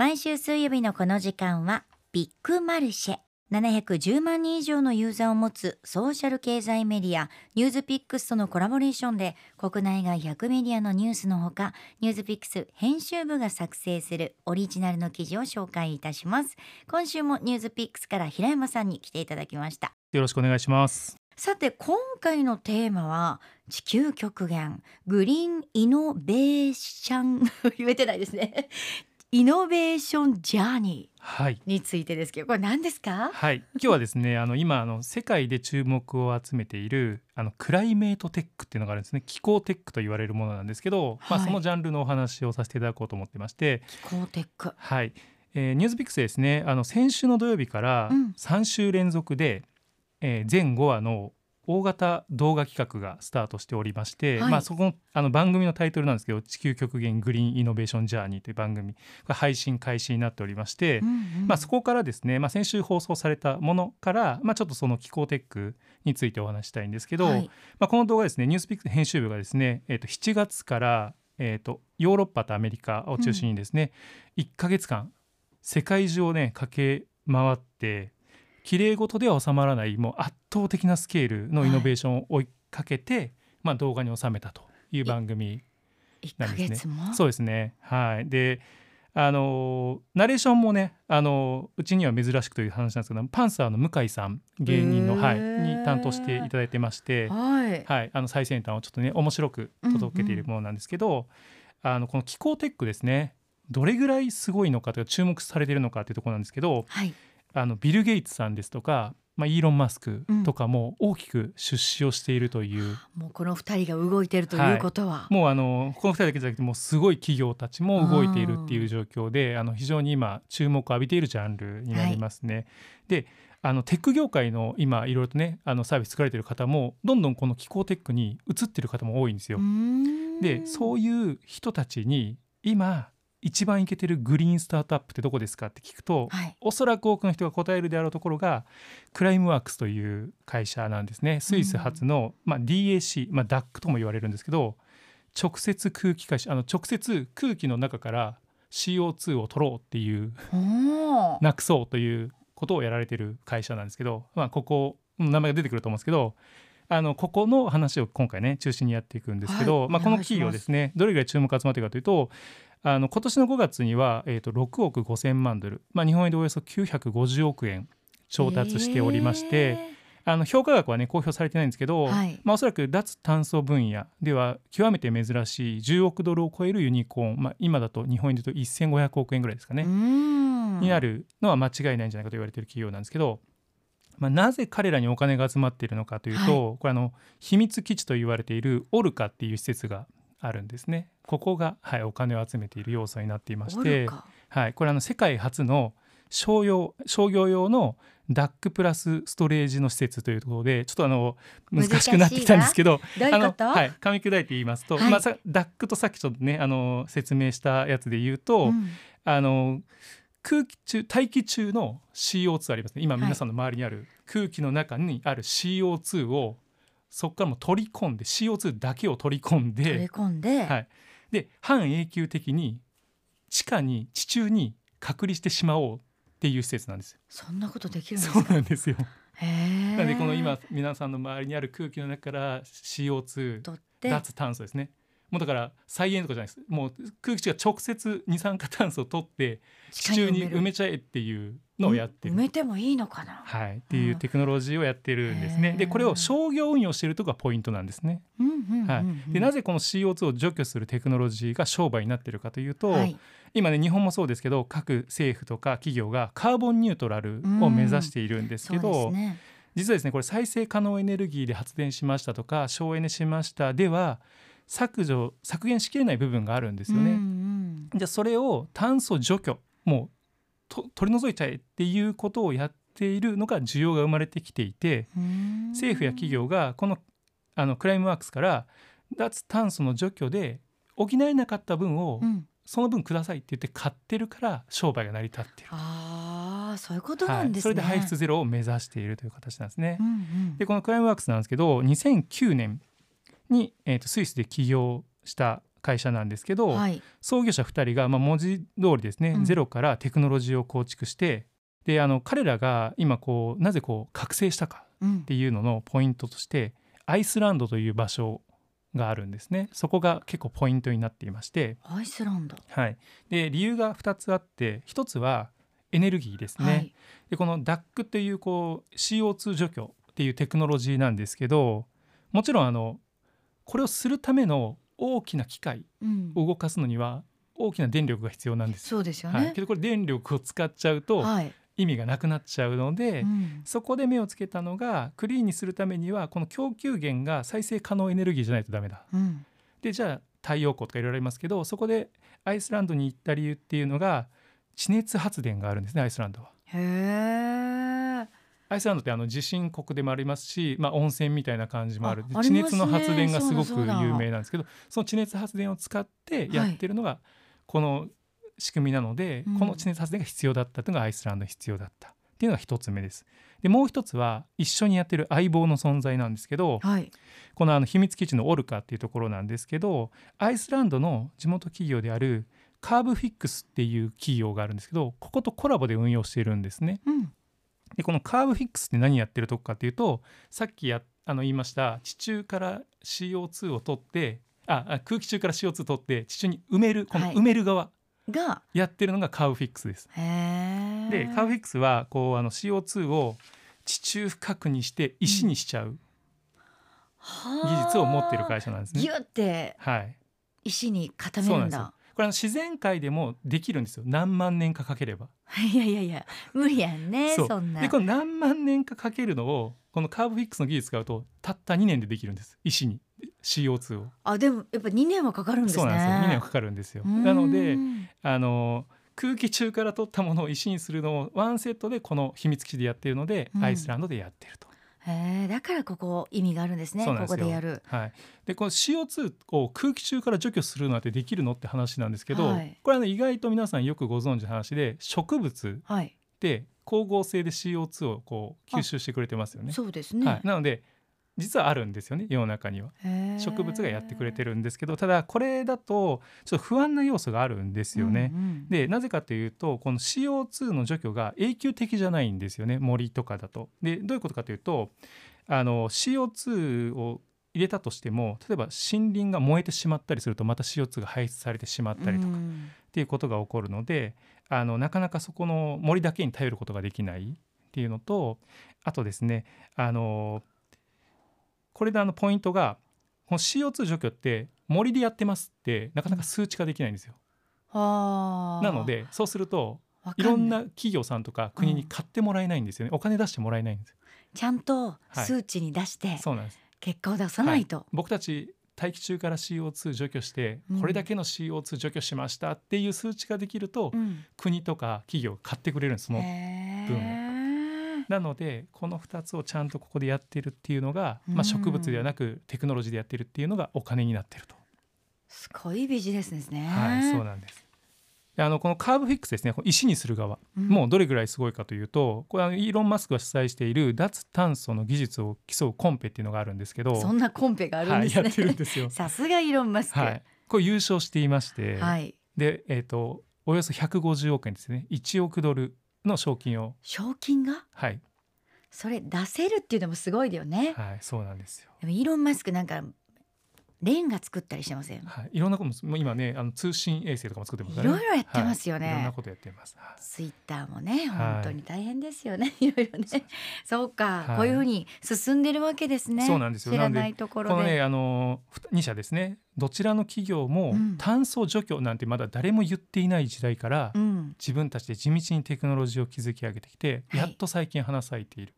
毎週水曜日のこの時間はビッグマルシェ。710万人以上のユーザーを持つソーシャル経済メディアニュースピックスとのコラボレーションで国内外100メディアのニュースのほかニュースピックス編集部が作成するオリジナルの記事を紹介いたします。今週もニュースピックスから平山さんに来ていただきました。よろしくお願いします。さて今回のテーマは地球極限グリーンイノベーション。言えてないですねイノベーションジャーニはい。ーについてですけどこれ何ですか？はい。今日はですねあの今あの世界で注目を集めているあのクライメートテックっていうのがあるんですね。気候テックと言われるものなんですけど、まあはい。そのジャンルのお話をさせていただこうと思ってまして。気候テック。はい、えーニュースピックスですねあの先週の土曜日からうん。3週連続で、えー全5話の大型動画企画がスタートしておりまして、はい。まあ、そこのあの番組のタイトルなんですけど「地球極限グリーンイノベーションジャーニー」という番組が配信開始になっておりまして、うんうん。まあ、そこからですね、まあ、先週放送されたものから、まあ、ちょっとその気候テックについてお話したいんですけど、はい。まあ、この動画ですねニュースピックス編集部がですね、えー、と7月から、えー、とヨーロッパとアメリカを中心にですね、1ヶ月間世界中をね駆け回って綺麗事では収まらないもう圧倒的なスケールのイノベーションを追いかけて、まあ、動画に収めたという番組なんですね。そうですね。はい。であのナレーションもねあのうちには珍しくという話なんですけどパンサーの向井さん芸人の、はい、に担当していただいてまして、はい。はい、あの最先端をちょっとね面白く届けているものなんですけど、あのこの気候テックですね。どれぐらいすごいのかというか注目されているのかというところなんですけどはいあのビル・ゲイツさんですとか、まあ、イーロン・マスクとかも大きく出資をしているという、もうこの二人が動いてるということは、もうあのこの2人だけじゃなくてもうすごい企業たちも動いているっていう状況であの非常に今注目を浴びているジャンルになりますね。であのテック業界の今いろいろとねあのサービス作られている方もどんどんこの気候テックに移っている方も多いんですよ。でそういいう人たちに今一番いけてるグリーンスタートアップってどこですかって聞くと、はい。おそらく多くの人が答えるであろうところがクライムワークスという会社なんですね。スイス発の、まあ、DAC、まあ、DAC とも言われるんですけど直接空気回収あの直接空気の中から CO2 を取ろうっていうなくそうということをやられてる会社なんですけど、まあ、ここ名前が出てくると思うんですけどあのここの話を今回ね中心にやっていくんですけど、はい。まあ、このお願いします。企業ですねどれぐらい注目集まっているかというとあの今年の5月には、えー、と6億5,000万ドル、まあ、日本円でおよそ950億円調達しておりまして、へあの評価額はね公表されてないんですけど、はい。まあ、おそらく脱炭素分野では極めて珍しい10億ドルを超えるユニコーン、まあ、今だと日本円で言うと1500億円ぐらいですかねになるのは間違いないんじゃないかと言われている企業なんですけど、まあ、なぜ彼らにお金が集まっているのかというと、これあの秘密基地と言われているオルカっていう施設があるんですね。ここが、はい、お金を集めている要素になっていましてはい、これあの世界初の商用商業用のダックプラスストレージの施設というところでちょっとあの難しくなってきたんですけどあの、はい、噛み砕いて言いますと、はい。まあ、さダックとさっきちょっとねあの説明したやつで言うと、うん。あの空気中大気中の CO2 ありますね。今はい皆さんの周りにある空気の中にある CO2 をそこからも取り込んで CO2 だけを取り込ん取りで,、込んで、はい、で半永久的に地下に地中に隔離してしまおうっていう施設なんですよ。そんなことできるんですそうかなんですよ。なのでこの今皆さんの周りにある空気の中から CO2 取って脱炭素ですね。もうだから再現とかじゃないです。もう空気中が直接二酸化炭素を取って地中に埋めちゃえっていうのをやってる埋。めてもいいのかな、はい、っていうテクノロジーをやってるんですね。へーでこれを商業運用しているとこがポイントなんですね。うんうんうんうんはい、でなぜこの CO2 を除去するテクノロジーが商売になっているかというと、はい今ね日本もそうですけど各政府とか企業がカーボンニュートラルを目指しているんですけど、ですね実はですねこれ再生可能エネルギーで発電しましたとか省エネしましたでは削除削減しきれない部分があるんですよね。うんじゃあそれを炭素除去もうと取り除いちゃえっていうことをやっているのが需要が生まれてきていてうん。政府や企業がこのあのクライムワークスから脱炭素の除去で補えなかった分をうん。その分くださいって言って買ってるから商売が成り立ってる、ああそういうことはい、なんですね、それで排出ゼロを目指しているという形なんですね。う。んうん。でこのクライムワークスなんですけど2009年に、えー、とスイスで起業した会社なんですけど、はい。創業者2人が、まあ、文字通りですね、うんゼロからテクノロジーを構築してであの彼らが今こうなぜこう覚醒したかうんっ。ていうののポイントとしてアイスランドという場所があるんですねそこが結構ポイントになっていまして、アイスランド。はい、で理由が2つあって1つはエネルギーですね、はい。でこの DAC っていうこう CO2 除去っていうテクノロジーなんですけどもちろんあのこれをするための大きな機械うん。を動かすのには大きな電力が必要なんですよ。そうですよはい、ねけ。どこれ電力を使っちゃうとはい。意味がなくなっちゃうので、うんそこで目をつけたのがクリーンにするためにはこの供給源が再生可能エネルギーじゃないとダメだ。うん。でじゃあ太陽光とかいろいろありますけどそこでアイスランドに行った理由っていうのが地熱発電があるんですねアイスランドは。へえ。アイスランドってあの地震国でもありますし、まあ、温泉みたいな感じもある地りますね熱の発電がすごく有名なんですけどその地熱発電を使ってやってるのがこの仕組みなので、うんこの地熱発電が必要だったというのがアイスランドに必要だったっていうのが一つ目です。でもう一つは一緒にやってる相棒の存在なんですけどはい。このあの秘密基地のオルカっていうところなんですけどアイスランドの地元企業であるカーブフィックスっていう企業があるんですけどこことコラボで運用しているんですね。うん。でこのカーブフィックスって何やってるとこかっていうとさっきやあの言いました地中から CO2 を取ってああ空気中から CO2 取って地中に埋めるこのはい埋める側が。やってるのがカーブフィックスです。へえ。でカーブフィックスはこうあの CO2 を地中深くにして石にしちゃう技技術を持っている会社なんですね。ギュってはい、石に固めるんだ。これ自然界でもできるんですよ。何万年かかければ。いやいやいや無理やんねそんな。でこの何万年かかけるのをこのカーブフィックスの技術使うとたった2年でできるんです。石に。CO2 を。あでもやっぱ2年はかかるんですね。そうなんですよ。2年はかかるんですよ。なのであの空気中から取ったものを石にするのをワンセットでこの秘密基地でやってるので、うん。アイスランドでやってると。だからここ意味があるんですね。ここでやる。はい、でこの CO2 を空気中から除去するなんてできるのって話なんですけど、はい。これは、ね、意外と皆さんよくご存知の話で植物はい。で光合成で CO2 をこう吸収してくれてますよね。そうですね、はい、なので実はあるんですよね世の中には。植物がやってくれてるんですけどただこれだとちょっと不安な要素があるんですよね。うんうんでなぜかというとこの CO2 の除去が永久的じゃないんですよね森とかだと。でどういうことかというとあの CO2 を入れたとしても例えば森林が燃えてしまったりするとまた CO2 が排出されてしまったりとかっうん。ていうことが起こるのであのなかなかそこの森だけに頼ることができないっていうのとあとですねあのこれであのポイントがこの CO2 除去って森でやってますってなかなか数値化できないんですよ。はあなのでそうするといろんな企業さんとか国に買ってもらえないんですよね、お金出してもらえないんですよちゃんとはい。数値に出してそうなんです。結果を出さないと、僕たち大気中から CO2 除去して、うん。これだけの CO2 除去しましたっていう数値ができると、うん。国とか企業が買ってくれるんですそのへ分えなのでこの2つをちゃんとここでやってるっていうのが、うん。まあ、植物ではなくテクノロジーでやってるっていうのがお金になってると、すごいビジネスですね。はいそうなんです。であのこのカーブフィックスですね。石にする側。うん。もうどれぐらいすごいかというとこれあのイーロン・マスクが主催している脱炭素の技術を競うコンペっていうのがあるんですけど。そんなコンペがあるんはい、ですね、やってるんですよ。さすがイーロン・マスク。はい、これ優勝していまして、はい。で、えー、とおよそ150億円ですね。1億ドルの賞金を。賞金が？はい、それ出せるっていうのもすごいだよね、はい、そうなんですよ。でもイーロン・マスクなんかレンガ作ったりしてません？はい、いろんなことも今ねあの通信衛星とかも作ってますね。ろいろやってますよね、はい。いろんなことやってます。はい。ツイッターもねはい。本当に大変ですよね、い、ろいろね。そう。か、はい。こういうふうに進んでるわけですね。そうなんですよ。知らないところで。このねあの2社ですね。どちらの企業もうん。炭素除去なんてまだ誰も言っていない時代から、うん、自分たちで地道にテクノロジーを築き上げてきて、はい。やっと最近花咲いている。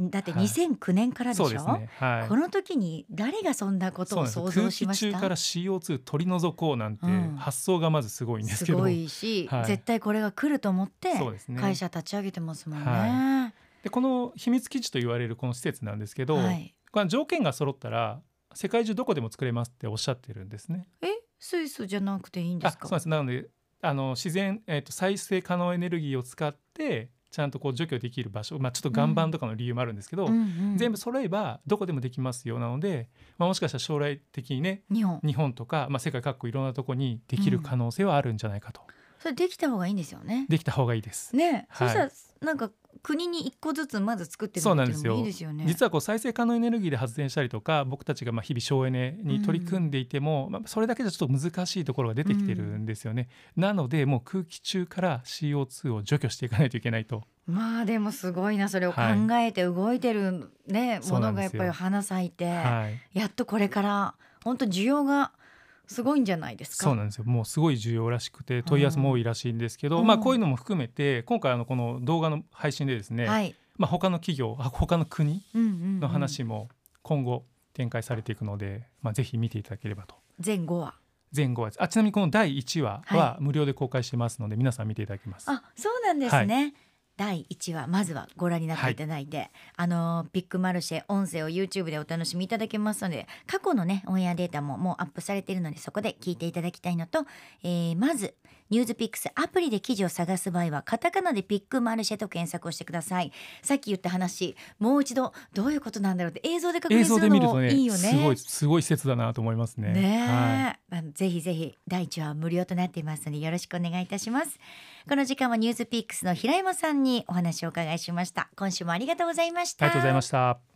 だってはい。2009年からでしょ、そうですね。はい。この時に誰がそんなことを想像しました？空気中から CO2 取り除こうなんてうん。発想がまずすごいんですけど、すごいし、はい。絶対これが来ると思って会社立ち上げてますもんね。はでこの秘密基地と言われるこの施設なんですけど、はい。これは条件が揃ったら世界中どこでも作れますっておっしゃってるんですね。え？スイスじゃなくていいんですか？あそうです。なのであの自然、えー、と再生可能エネルギーを使ってちゃんとこう除去できる場所、まあ、ちょっと岩盤とかの理由もあるんですけど、うん。うん全部揃えばどこでもできますよなので、まあ、もしかしたら将来的にね日本。日本とか、まあ、世界各国いろんなとこにできる可能性はあるんじゃないかと、それできた方がいいんですよね。できた方がいいです。ね、はい。そしたらなんか国に一個ずつまず作ってみるそうなんですよ。ね。実はこう再生可能エネルギーで発電したりとか僕たちがまあ日々省エネに取り組んでいても、まあ、それだけじゃちょっと難しいところが出てきてるんですよね、なのでもう空気中から CO2 を除去していかないといけないと。まあでもすごいなそれを考えて動いてるね、もそうなんですよ。のがやっぱり花咲いて、はい。やっとこれから本当需要がすごいんじゃないですか？そうなんですよ。もうすごい需要らしくて問い合わせも多いらしいんですけど、うん。まあこういうのも含めて今回あのこの動画の配信でですね、はい、まあ他の企業あ他の国の話も今後展開されていくので、まあぜひ見ていただければと。前後は？前後は。あちなみにこの第1話はは無料で公開してますので、皆さん見ていただきます。あそうなんですね。第1話まずはご覧になっていただいて、あのビッグマルシェ音声を YouTube でお楽しみいただけますので過去のねオンエアデータももうアップされているのでそこで聞いていただきたいのと、えーまずニュースピックスアプリで記事を探す場合はカタカナでビッグマルシェと検索をしてください。さっき言った話もう一度どういうことなんだろうって映像で確映認するのもいいよね。すごいすごい施設だなと思いますね。ねはい。ぜひぜひ第一話は無料となっていますのでよろしくお願いいたします。この時間はニュースピックスの平山さんにお話をお伺いしました。今週もありがとうございました。ありがとうございました。